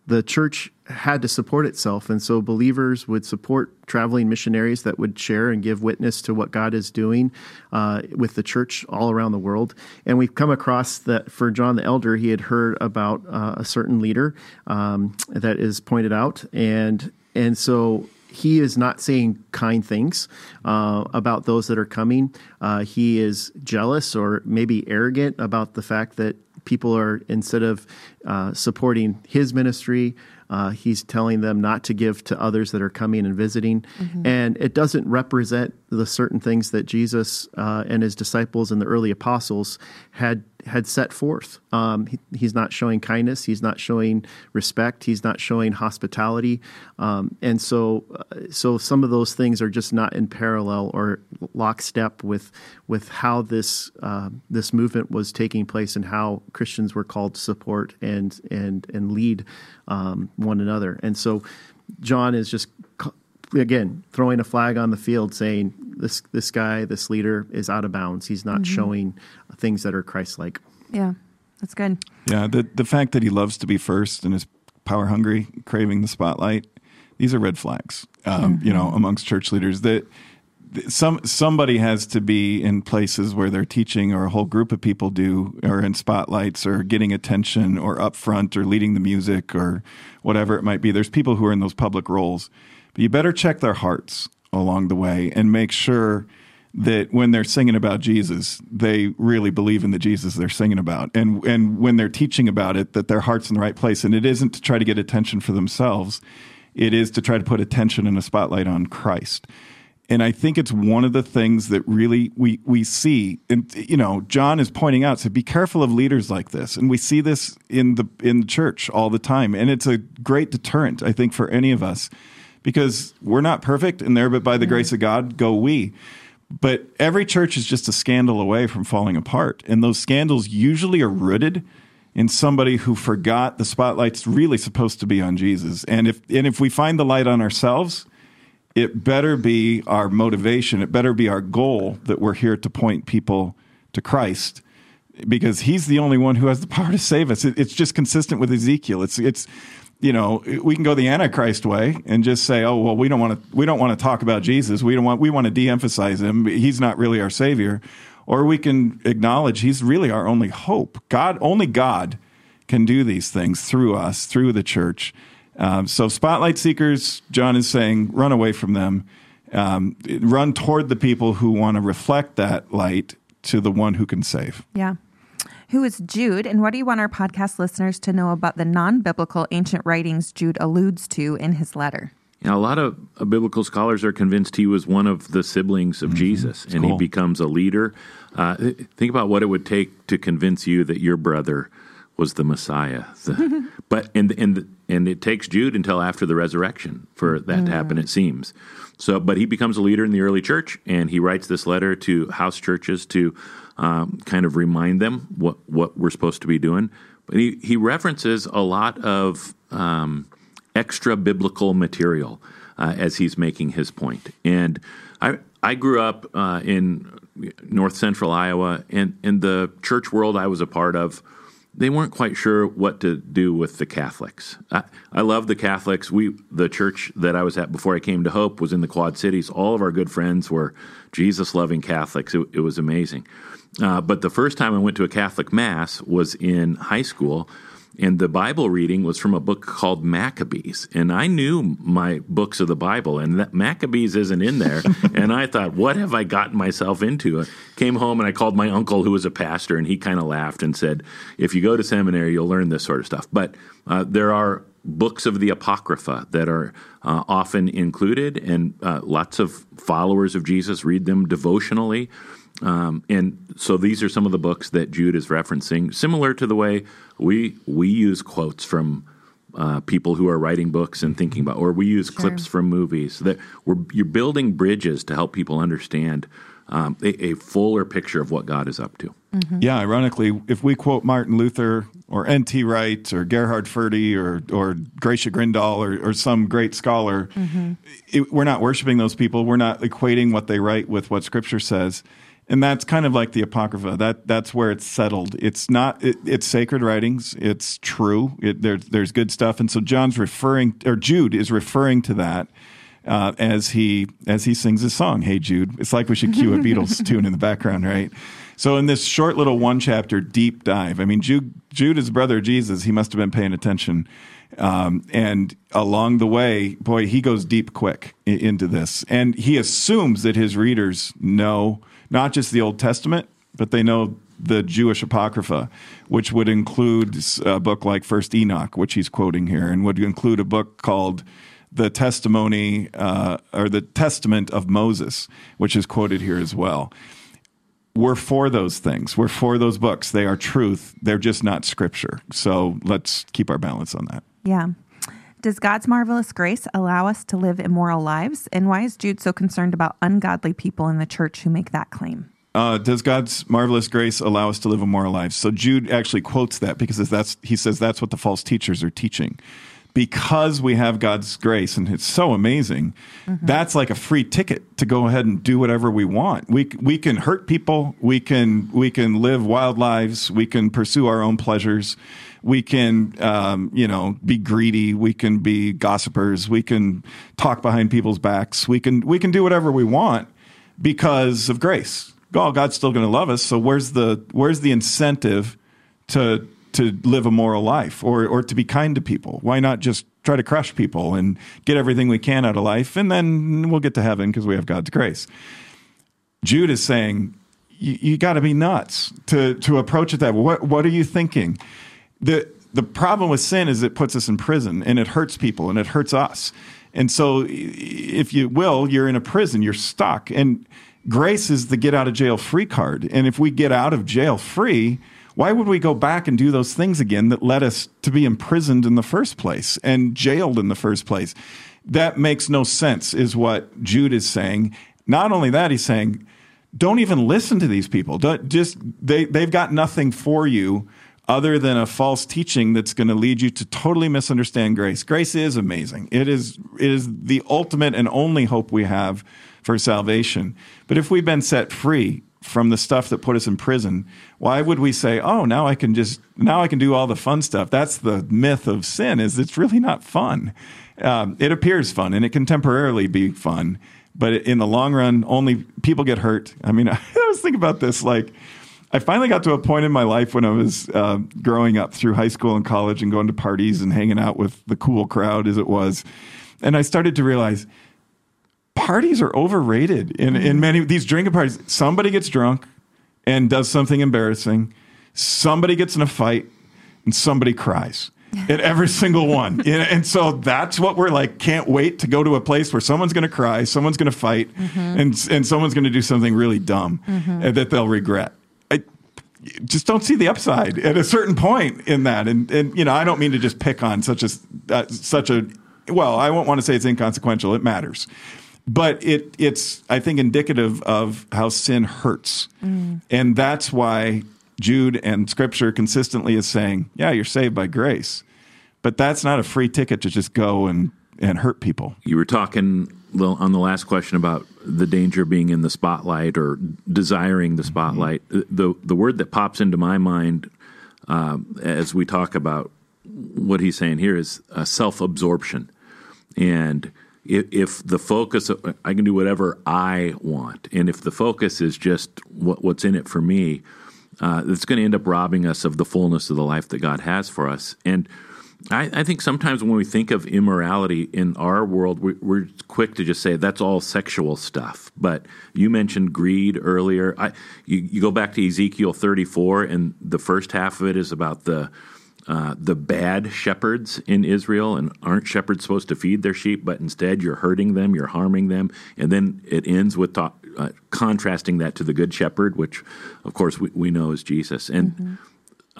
the church had to support itself. And so believers would support traveling missionaries that would share and give witness to what God is doing uh, with the church all around the world. And we've come across that for John the Elder, he had heard about uh, a certain leader um, that is pointed out. And, and so he is not saying kind things uh, about those that are coming. Uh, he is jealous or maybe arrogant about the fact that people are instead of uh, supporting his ministry uh, he's telling them not to give to others that are coming and visiting mm-hmm. and it doesn't represent the certain things that jesus uh, and his disciples and the early apostles had had set forth. Um, he, he's not showing kindness. He's not showing respect. He's not showing hospitality. Um, and so, uh, so some of those things are just not in parallel or lockstep with with how this uh, this movement was taking place and how Christians were called to support and and and lead um, one another. And so, John is just again throwing a flag on the field saying this this guy this leader is out of bounds. He's not mm-hmm. showing things that are christ-like. Yeah that's good. Yeah the the fact that he loves to be first and is power hungry craving the spotlight these are red flags um, mm-hmm. you know amongst church leaders. That some somebody has to be in places where they're teaching or a whole group of people do or in spotlights or getting attention or up front or leading the music or whatever it might be. There's people who are in those public roles. but you better check their hearts along the way and make sure that when they're singing about Jesus, they really believe in the Jesus they're singing about. And and when they're teaching about it, that their heart's in the right place. And it isn't to try to get attention for themselves. It is to try to put attention and a spotlight on Christ. And I think it's one of the things that really we we see. And you know, John is pointing out, so be careful of leaders like this. And we see this in the in the church all the time. And it's a great deterrent, I think, for any of us because we're not perfect and there, but by the grace of God, go we. But every church is just a scandal away from falling apart. And those scandals usually are rooted in somebody who forgot the spotlight's really supposed to be on Jesus. And if and if we find the light on ourselves, it better be our motivation, it better be our goal that we're here to point people to Christ because he's the only one who has the power to save us. It, it's just consistent with Ezekiel. It's it's you know we can go the Antichrist way and just say, oh well, we don't want to we don't want to talk about Jesus. We don't want we want to de-emphasize him. He's not really our savior. Or we can acknowledge he's really our only hope. God only God can do these things through us, through the church. Um, so spotlight seekers, John is saying, run away from them. Um, run toward the people who want to reflect that light to the one who can save. Yeah. Who is Jude, and what do you want our podcast listeners to know about the non biblical ancient writings Jude alludes to in his letter? You know, a lot of uh, biblical scholars are convinced he was one of the siblings of Jesus, and cool. he becomes a leader. Uh, think about what it would take to convince you that your brother was the Messiah. The- but and and and it takes Jude until after the resurrection for that to happen. It seems. So, but he becomes a leader in the early church, and he writes this letter to house churches to um, kind of remind them what what we're supposed to be doing. But he he references a lot of um, extra biblical material uh, as he's making his point. And I I grew up uh, in north central Iowa, and in the church world I was a part of, they weren't quite sure what to do with the Catholics. I, I love the Catholics. We the church that I was at before I came to Hope was in the Quad Cities. All of our good friends were Jesus loving Catholics. It, it was amazing. Uh, but the first time I went to a Catholic mass was in high school and the Bible reading was from a book called Maccabees. And I knew my books of the Bible, and that Maccabees isn't in there. and I thought, what have I gotten myself into? I came home and I called my uncle, who was a pastor, and he kind of laughed and said, if you go to seminary, you'll learn this sort of stuff. But uh, there are books of the Apocrypha that are uh, often included, and uh, lots of followers of Jesus read them devotionally. Um, and so these are some of the books that Jude is referencing, similar to the way we we use quotes from uh, people who are writing books and thinking about, or we use clips from movies. That we're you're building bridges to help people understand um, a, a fuller picture of what God is up to. Yeah, ironically, if we quote Martin Luther or N.T. Wright or Gerhard Forde or or Gracia Grindal or, or some great scholar, it, we're not worshiping those people. We're not equating what they write with what Scripture says, and that's kind of like the Apocrypha. That that's where it's settled. It's not. It, it's sacred writings. It's true. It, there, there's good stuff, and so John's referring or Jude is referring to that. Uh, as he as he sings his song, "Hey Jude," it's like we should cue a Beatles tune in the background, right? So in this short little one chapter deep dive, I mean, Jude, Jude is brother Jesus. He must have been paying attention. Um, and along the way, boy, he goes deep quick into this. And he assumes that his readers know not just the Old Testament, but they know the Jewish Apocrypha, which would include a book like First Enoch, which he's quoting here, and would include a book called the testimony uh, or the testament of Moses, which is quoted here as well we're for those things. We're for those books. They are truth. They're just not scripture. So let's keep our balance on that. Yeah. Does God's marvelous grace allow us to live immoral lives? And why is Jude so concerned about ungodly people in the church who make that claim? Uh, does God's marvelous grace allow us to live immoral lives? So Jude actually quotes that because that's he says that's what the false teachers are teaching. Because we have God's grace and it's so amazing, that's like a free ticket to go ahead and do whatever we want. We we can hurt people, we can we can live wild lives, we can pursue our own pleasures, we can um, you know be greedy, we can be gossipers, we can talk behind people's backs, we can we can do whatever we want because of grace. Oh, God's still going to love us. So where's the where's the incentive to to live a moral life or or to be kind to people? Why not just try to crush people and get everything we can out of life, and then we'll get to heaven because we have God's grace. Jude is saying you, you got to be nuts to to approach it that way. What what are you thinking? The the problem with sin is it puts us in prison and it hurts people and it hurts us. And so if you will, you're in a prison, you're stuck. And grace is the get out of jail free card. And if we get out of jail free, why would we go back and do those things again that led us to be imprisoned in the first place and jailed in the first place? that makes no sense, is what Jude is saying. Not only that, he's saying, don't even listen to these people. Don't, just they they've got nothing for you other than a false teaching that's going to lead you to totally misunderstand grace. Grace is amazing. It is it is the ultimate and only hope we have for salvation. But if we've been set free from the stuff that put us in prison, why would we say, "Oh, now I can just now I can do all the fun stuff"? That's the myth of sin. Is it's really not fun. Um, it appears fun, and it can temporarily be fun, but in the long run, only people get hurt. I mean, I was thinking about this like. I finally got to a point in my life when I was uh, growing up through high school and college and going to parties and hanging out with the cool crowd as it was. And I started to realize parties are overrated in, in many these drinking parties. Somebody gets drunk and does something embarrassing. Somebody gets in a fight and somebody cries. At every single one. And, so that's what we're like, can't wait to go to a place where someone's going to cry, someone's going to fight, and, and someone's going to do something really dumb uh, that they'll regret. I just don't see the upside at a certain point in that. And, and you know, I don't mean to just pick on such a, uh, such a, well, I won't want to say it's inconsequential. It matters but it it's I think indicative of how sin hurts, and that's why Jude and Scripture consistently is saying, "Yeah, you're saved by grace," but that's not a free ticket to just go and and hurt people. You were talking on the last question about the danger of being in the spotlight or desiring the spotlight. The the word that pops into my mind um, as we talk about what he's saying here is uh, self absorption, and if, if the focus of, I can do whatever I want, and if the focus is just what, what's in it for me, uh, it's going to end up robbing us of the fullness of the life that God has for us. And I, I think sometimes when we think of immorality in our world, we, we're quick to just say that's all sexual stuff. But you mentioned greed earlier. I, you, you go back to Ezekiel 34, and the first half of it is about the uh, the bad shepherds in Israel, and aren't shepherds supposed to feed their sheep, but instead you're hurting them, you're harming them, and then it ends with talk, uh, contrasting that to the good shepherd, which of course we, we know is Jesus, and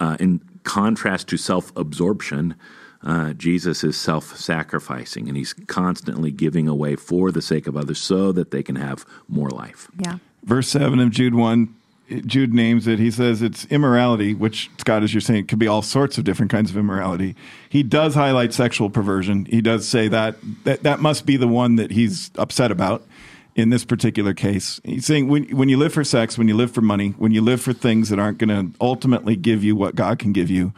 uh, in contrast to self-absorption. Uh, Jesus is self-sacrificing, and he's constantly giving away for the sake of others, so that they can have more life. Yeah. Verse 7 of Jude 1, Jude names it. He says it's immorality, which, Scott, as you're saying, it could be all sorts of different kinds of immorality. He does highlight sexual perversion. He does say that that, that must be the one that he's upset about in this particular case. He's saying when, when you live for sex, when you live for money, when you live for things that aren't going to ultimately give you what God can give you,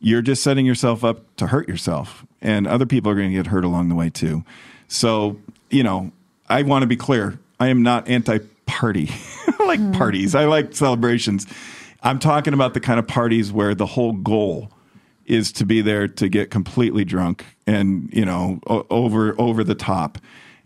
you're just setting yourself up to hurt yourself. And other people are going to get hurt along the way too. So, you know, I want to be clear. I am not anti party. I like hmm. parties. I like celebrations. I'm talking about the kind of parties where the whole goal is to be there to get completely drunk and you know over over the top.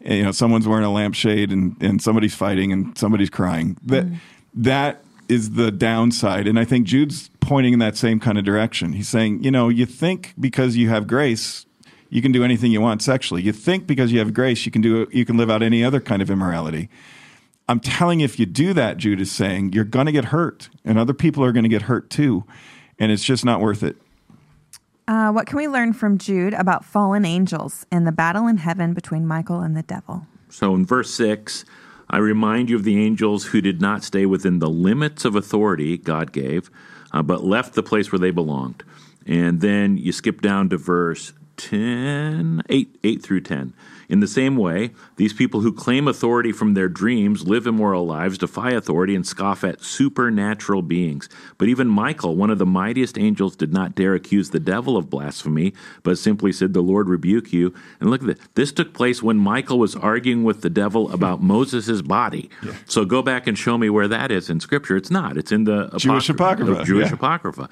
You know, someone's wearing a lampshade and and somebody's fighting and somebody's crying. That mm. that is the downside. And I think Jude's pointing in that same kind of direction. He's saying, you know, you think because you have grace, you can do anything you want sexually. You think because you have grace, you can do you can live out any other kind of immorality. I'm telling you, if you do that, Jude is saying, you're going to get hurt, and other people are going to get hurt too, and it's just not worth it. Uh, what can we learn from Jude about fallen angels and the battle in heaven between Michael and the devil? So in verse 6, I remind you of the angels who did not stay within the limits of authority God gave, uh, but left the place where they belonged. And then you skip down to verse 10, 8, 8 through 10. In the same way, these people who claim authority from their dreams live immoral lives, defy authority, and scoff at supernatural beings. But even Michael, one of the mightiest angels, did not dare accuse the devil of blasphemy, but simply said, The Lord rebuke you. And look at this. This took place when Michael was arguing with the devil about Moses' body. So go back and show me where that is in Scripture. It's not. It's in the Jewish Apocrypha, the Jewish yeah. Apocrypha.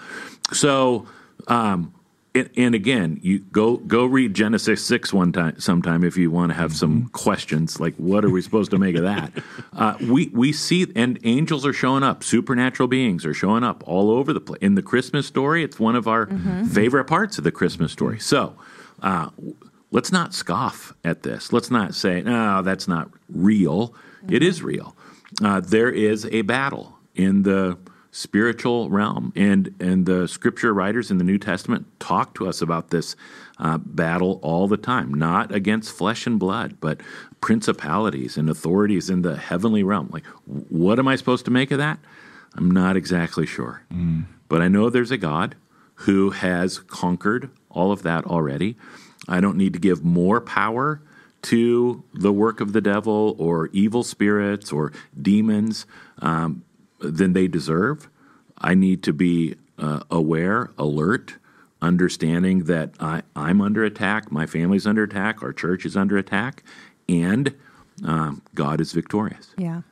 So, um, and, and again, you go go read Genesis six one time sometime if you want to have some questions like what are we supposed to make of that? Uh, we we see and angels are showing up, supernatural beings are showing up all over the place. In the Christmas story, it's one of our favorite parts of the Christmas story. So. Uh, Let's not scoff at this. Let's not say, no, that's not real. It is real. Uh, there is a battle in the spiritual realm. And, and the scripture writers in the New Testament talk to us about this uh, battle all the time, not against flesh and blood, but principalities and authorities in the heavenly realm. Like, what am I supposed to make of that? I'm not exactly sure. Mm. But I know there's a God who has conquered all of that already. I don't need to give more power to the work of the devil or evil spirits or demons um, than they deserve. I need to be uh, aware, alert, understanding that I, am under attack, my family's under attack, our church is under attack, and um, God is victorious. Yeah.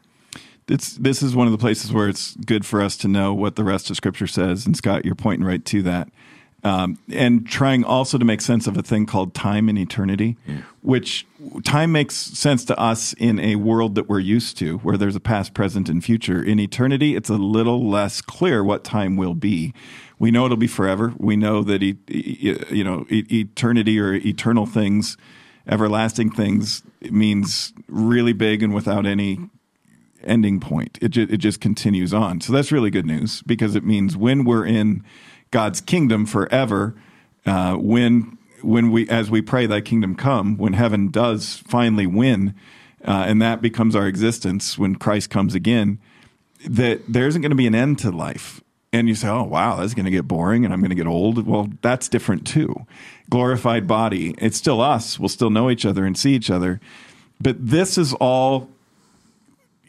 It's, this is one of the places where it's good for us to know what the rest of Scripture says. And Scott, you're pointing right to that um, and trying also to make sense of a thing called time and eternity, yeah. which time makes sense to us in a world that we're used to, where there's a past, present, and future. In eternity, it's a little less clear what time will be. We know it'll be forever. We know that e- you know e- eternity or eternal things, everlasting things, means really big and without any ending point. It ju- it just continues on. So that's really good news because it means when we're in God's kingdom forever. Uh, when when we as we pray, Thy kingdom come, when heaven does finally win, uh, and that becomes our existence when Christ comes again, that there isn't going to be an end to life. And you say, "Oh, wow, that's going to get boring, and I'm going to get old." Well, that's different too. Glorified body. It's still us. We'll still know each other and see each other. But this is all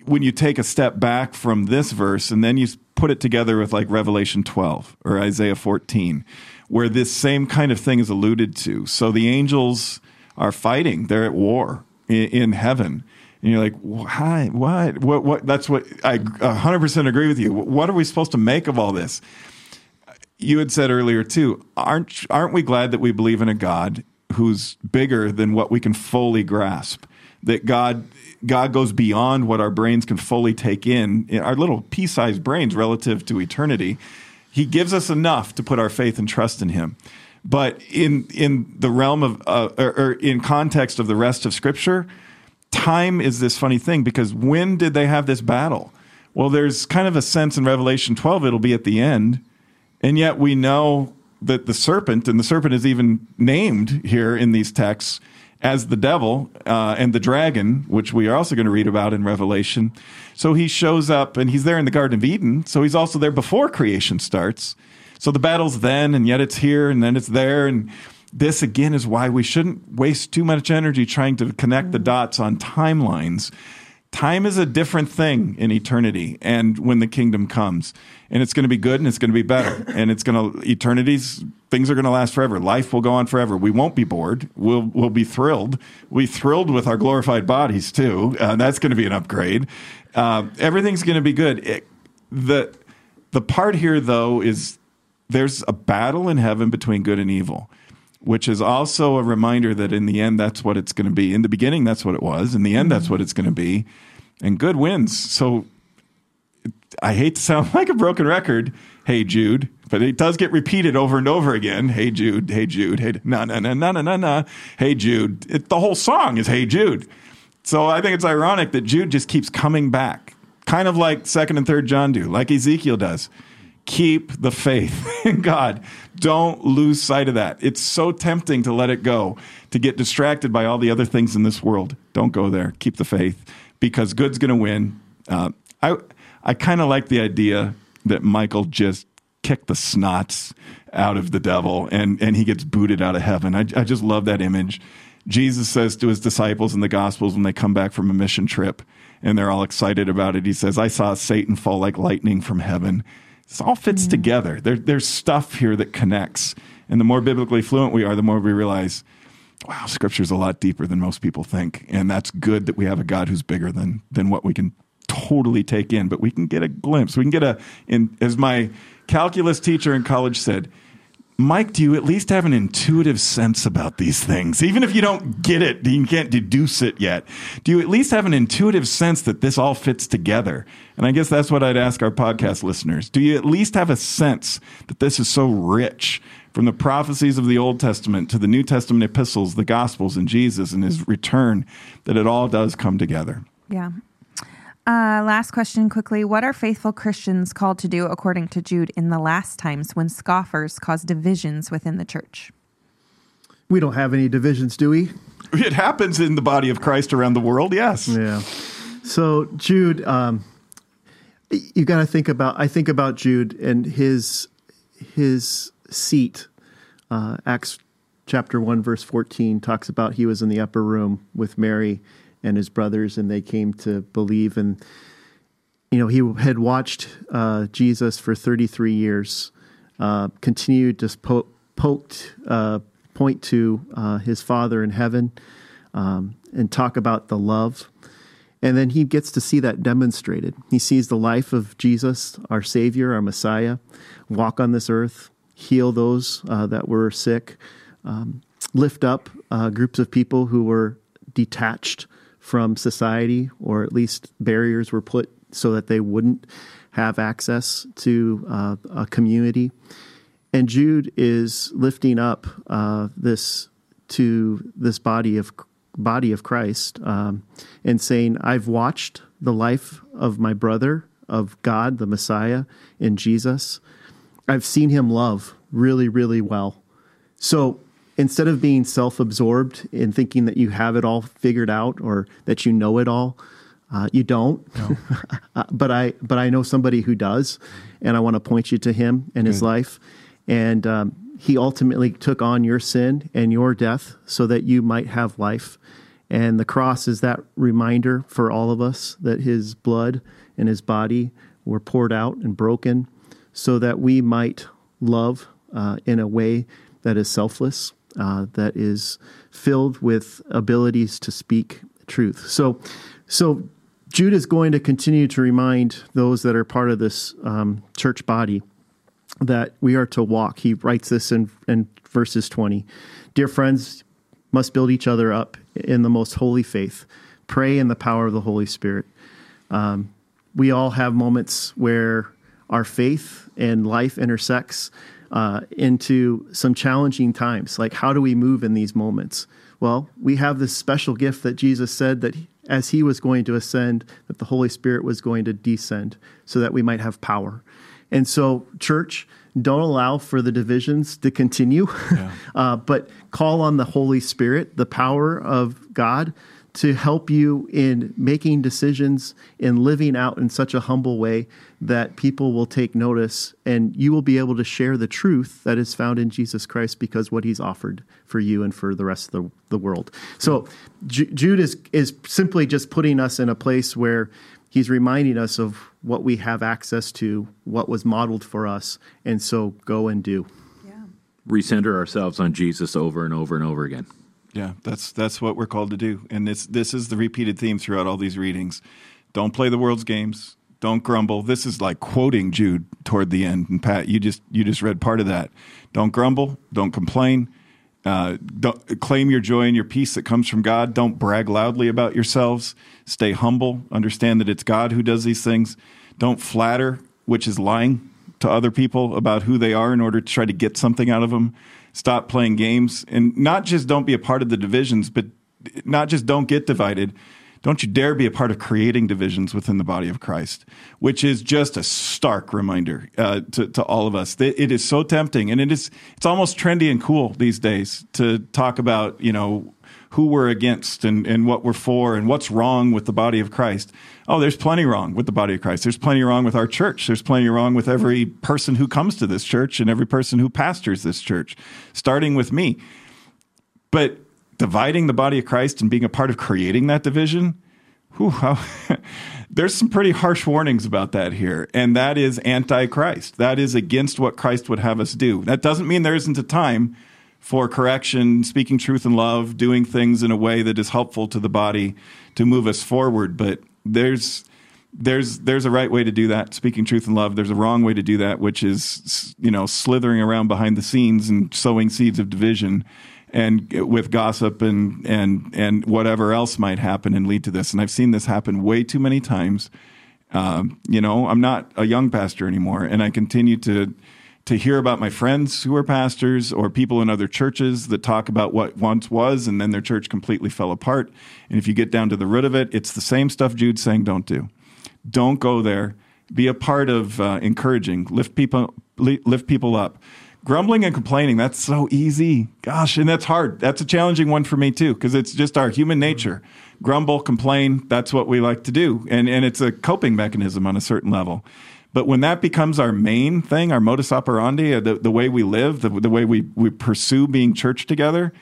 when you take a step back from this verse and then you put it together with like Revelation 12 or Isaiah 14, where this same kind of thing is alluded to. So the angels are fighting, they're at war in, in heaven. And you're like, why? What? What? What? That's what I 100% agree with you. What are we supposed to make of all this? You had said earlier too. Aren't aren't we glad that we believe in a God who's bigger than what we can fully grasp? That God God goes beyond what our brains can fully take in, in our little pea sized brains relative to eternity. He gives us enough to put our faith and trust in Him. But in, in the realm of, uh, or, or in context of the rest of Scripture, time is this funny thing because when did they have this battle? Well, there's kind of a sense in Revelation 12 it'll be at the end. And yet we know that the serpent, and the serpent is even named here in these texts, as the devil uh, and the dragon, which we are also going to read about in Revelation. So he shows up and he's there in the Garden of Eden. So he's also there before creation starts. So the battle's then, and yet it's here, and then it's there. And this, again, is why we shouldn't waste too much energy trying to connect the dots on timelines time is a different thing in eternity and when the kingdom comes. And it's going to be good and it's going to be better. And it's going to eternities things are going to last forever. Life will go on forever. We won't be bored. We'll we'll be thrilled. We thrilled with our glorified bodies too. Uh, that's going to be an upgrade. Uh, everything's going to be good. It, the the part here though is there's a battle in heaven between good and evil which is also a reminder that in the end, that's what it's going to be. In the beginning, that's what it was. In the end, that's what mm-hmm. it's going to be. And good wins. So I hate to sound like a broken record. Hey, Jude. But it does get repeated over and over again. Hey, Jude. Hey, Jude. Hey, no, no, no, no, no, no, no. Hey, Jude. It, the whole song is Hey, Jude. So I think it's ironic that Jude just keeps coming back, kind of like second and third John do, like Ezekiel does keep the faith in God. Don't lose sight of that. It's so tempting to let it go, to get distracted by all the other things in this world. Don't go there. Keep the faith because good's going to win. Uh, I I kind of like the idea that Michael just kicked the snots out of the devil and and he gets booted out of heaven. I, I just love that image. Jesus says to his disciples in the Gospels when they come back from a mission trip and they're all excited about it. He says, I saw Satan fall like lightning from heaven. This all fits mm-hmm. together. There, there's stuff here that connects. And the more biblically fluent we are, the more we realize, wow, scripture's a lot deeper than most people think. And that's good that we have a God who's bigger than, than what we can totally take in, but we can get a glimpse. We can get a, in, as my calculus teacher in college said, Mike, do you at least have an intuitive sense about these things? Even if you don't get it, you can't deduce it yet. Do you at least have an intuitive sense that this all fits together? And I guess that's what I'd ask our podcast listeners. Do you at least have a sense that this is so rich from the prophecies of the Old Testament to the New Testament epistles, the Gospels, and Jesus and his return, that it all does come together? Yeah. Uh, last question quickly. What are faithful Christians called to do according to Jude in the last times when scoffers cause divisions within the church? We don't have any divisions, do we? It happens in the body of Christ around the world, yes. Yeah. So Jude, um, you got to think about. I think about Jude and his his seat. Uh, Acts chapter one verse fourteen talks about he was in the upper room with Mary and his brothers, and they came to believe. And you know he had watched uh, Jesus for thirty three years, uh, continued to po- poked uh, point to uh, his Father in heaven, um, and talk about the love and then he gets to see that demonstrated. He sees the life of Jesus, our Savior, our Messiah, walk on this earth, heal those uh, that were sick, um, lift up uh, groups of people who were detached from society, or at least barriers were put so that they wouldn't have access to uh, a community. And Jude is lifting up uh, this to this body of body of Christ um, and saying, I've watched the life of my brother, of God, the Messiah, in Jesus. I've seen him love really, really well. So instead of being self absorbed in thinking that you have it all figured out or that you know it all, uh, you don't. No. but I but I know somebody who does, and I want to point you to him and Good. his life. And um, he ultimately took on your sin and your death so that you might have life. And the cross is that reminder for all of us that his blood and his body were poured out and broken so that we might love uh, in a way that is selfless, uh, that is filled with abilities to speak truth. So, so Jude is going to continue to remind those that are part of this um, church body that we are to walk. He writes this in, in verses 20. Dear friends, must build each other up in the most holy faith. Pray in the power of the Holy Spirit. Um, we all have moments where our faith and life intersects uh, into some challenging times. Like, how do we move in these moments? Well, we have this special gift that Jesus said that as he was going to ascend, that the Holy Spirit was going to descend so that we might have power. And so, church, don't allow for the divisions to continue, yeah. uh, but call on the Holy Spirit, the power of God, to help you in making decisions and living out in such a humble way that people will take notice and you will be able to share the truth that is found in Jesus Christ because what he's offered for you and for the rest of the, the world. So Jude is, is simply just putting us in a place where he's reminding us of what we have access to, what was modeled for us, and so go and do. Yeah. Recenter ourselves on Jesus over and over and over again. Yeah, that's that's what we're called to do. And this this is the repeated theme throughout all these readings. Don't play the world's games. Don't grumble. This is like quoting Jude toward the end. And Pat, you just you just read part of that. Don't grumble. Don't complain. Uh, don't claim your joy and your peace that comes from God. Don't brag loudly about yourselves. Stay humble. Understand that it's God who does these things. Don't flatter, which is lying to other people about who they are in order to try to get something out of them. Stop playing games and not just don't be a part of the divisions, but not just don't get divided, don't you dare be a part of creating divisions within the body of Christ, which is just a stark reminder uh, to, to all of us. It is so tempting, and it is it's almost trendy and cool these days to talk about you know who we're against and, and what we're for and what's wrong with the body of Christ. Oh, there's plenty wrong with the body of Christ. There's plenty wrong with our church. There's plenty wrong with every person who comes to this church and every person who pastors this church, starting with me. But dividing the body of Christ and being a part of creating that division, whew, there's some pretty harsh warnings about that here. And that is anti Christ. That is against what Christ would have us do. That doesn't mean there isn't a time for correction, speaking truth in love, doing things in a way that is helpful to the body to move us forward. But there's there's there's a right way to do that speaking truth in love there's a wrong way to do that which is you know slithering around behind the scenes and sowing seeds of division and with gossip and and and whatever else might happen and lead to this. And I've seen this happen way too many times. Um, you know, I'm not a young pastor anymore, and I continue to to hear about my friends who are pastors or people in other churches that talk about what once was and then their church completely fell apart. And if you get down to the root of it, it's the same stuff Jude's saying don't do. Don't go there. Be a part of uh, encouraging, lift people, lift people up. Grumbling and complaining, that's so easy. Gosh, and that's hard. That's a challenging one for me too, because it's just our human nature. Grumble, complain, that's what we like to do. And, and it's a coping mechanism on a certain level. But when that becomes our main thing, our modus operandi, uh, the, the way we live, the, the way we, we pursue being church together,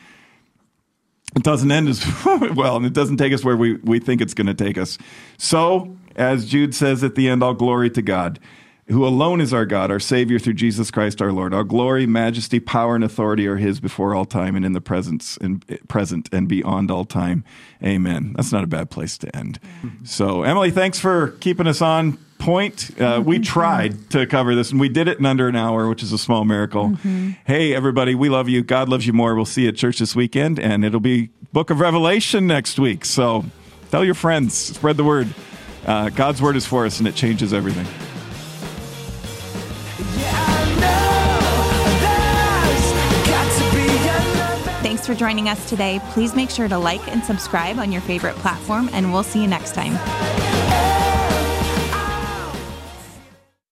it doesn't end as well, and it doesn't take us where we, we think it's going to take us. So, as Jude says at the end, all glory to God, who alone is our God, our Savior through Jesus Christ our Lord. All glory, majesty, power, and authority are His before all time and in the presence and present and beyond all time. Amen. That's not a bad place to end. So, Emily, thanks for keeping us on point. Uh, we tried to cover this, and we did it in under an hour, which is a small miracle. Mm-hmm. Hey, everybody, we love you. God loves you more. We'll see you at church this weekend, and it'll be Book of Revelation next week. So tell your friends, spread the word. Uh, God's word is for us, and it changes everything. Thanks for joining us today. Please make sure to like and subscribe on your favorite platform, and we'll see you next time.